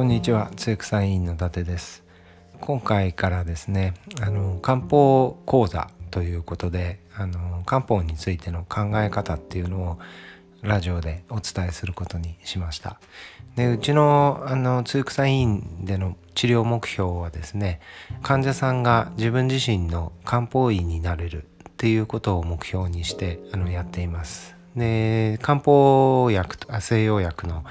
こんにちは、つゆくさん委員の伊達です。今回からですね、あの漢方講座ということで、あの漢方についての考え方っていうのをラジオでお伝えすることにしました。でうちのあの通育委員での治療目標はですね患者さんが自分自身の漢方医になれるっていうことを目標にしてあのやっています。で漢方薬と西洋薬の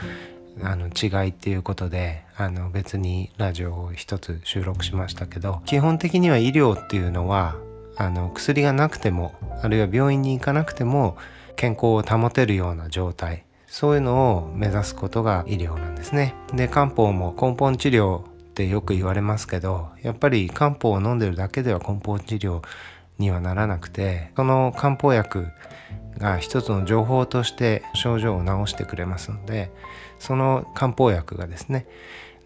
あの違いっていうことであの別にラジオを一つ収録しましたけど基本的には医療っていうのはあの薬がなくてもあるいは病院に行かなくても健康を保てるような状態そういうのを目指すことが医療なんですね。で漢方も根本治療ってよく言われますけどやっぱり漢方を飲んでるだけでは根本治療にはならなくてその漢方薬が一つの情報として症状を治してくれますのでその漢方薬がですね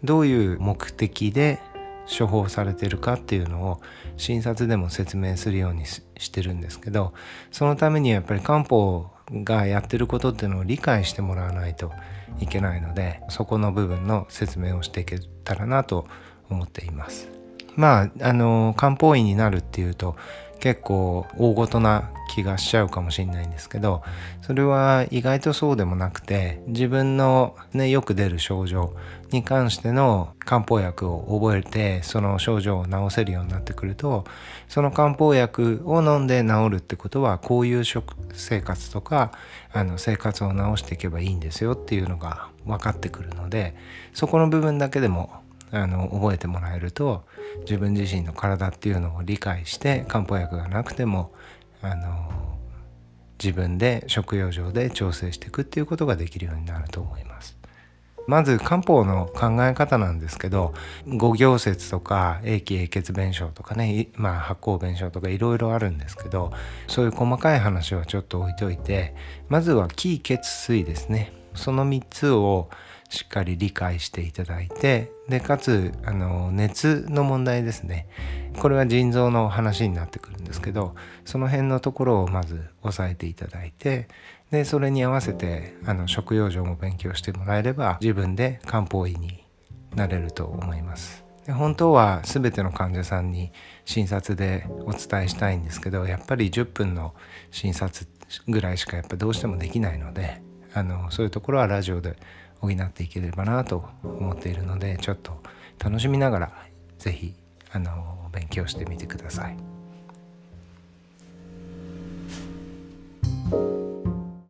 どういう目的で処方されてるかっていうのを診察でも説明するようにしてるんですけどそのためにはやっぱり漢方がやってることっていうのを理解してもらわないといけないのでそこの部分の説明をしていけたらなと思っています。まああの漢方医になるっていうと結構大ごとな気がしちゃうかもしれないんですけどそれは意外とそうでもなくて自分の、ね、よく出る症状に関しての漢方薬を覚えてその症状を治せるようになってくるとその漢方薬を飲んで治るってことはこういう食生活とかあの生活を治していけばいいんですよっていうのが分かってくるのでそこの部分だけでもあの覚えてもらえると自分自身の体っていうのを理解して漢方薬がなくてもあの自分で食用上で調整していくっていうことができるようになると思います。まず漢方の考え方なんですけど五行説とか英気英血弁証とかね、まあ、発酵弁証とかいろいろあるんですけどそういう細かい話はちょっと置いといてまずは気血水ですねその3つをしっかり理解していただいてでかつあの熱の問題ですねこれは腎臓の話になってくるんですけどその辺のところをまず押さえていただいてでそれに合わせてあの食用上も勉強してもらえれば自分で漢方医になれると思います。で本当は全ての患者さんに診察でお伝えしたいんですけどやっぱり10分の診察ぐらいしかやっぱどうしてもできないのであのそういうところはラジオで補っていければなと思っているのでちょっと楽しみながら是非勉強してみてください。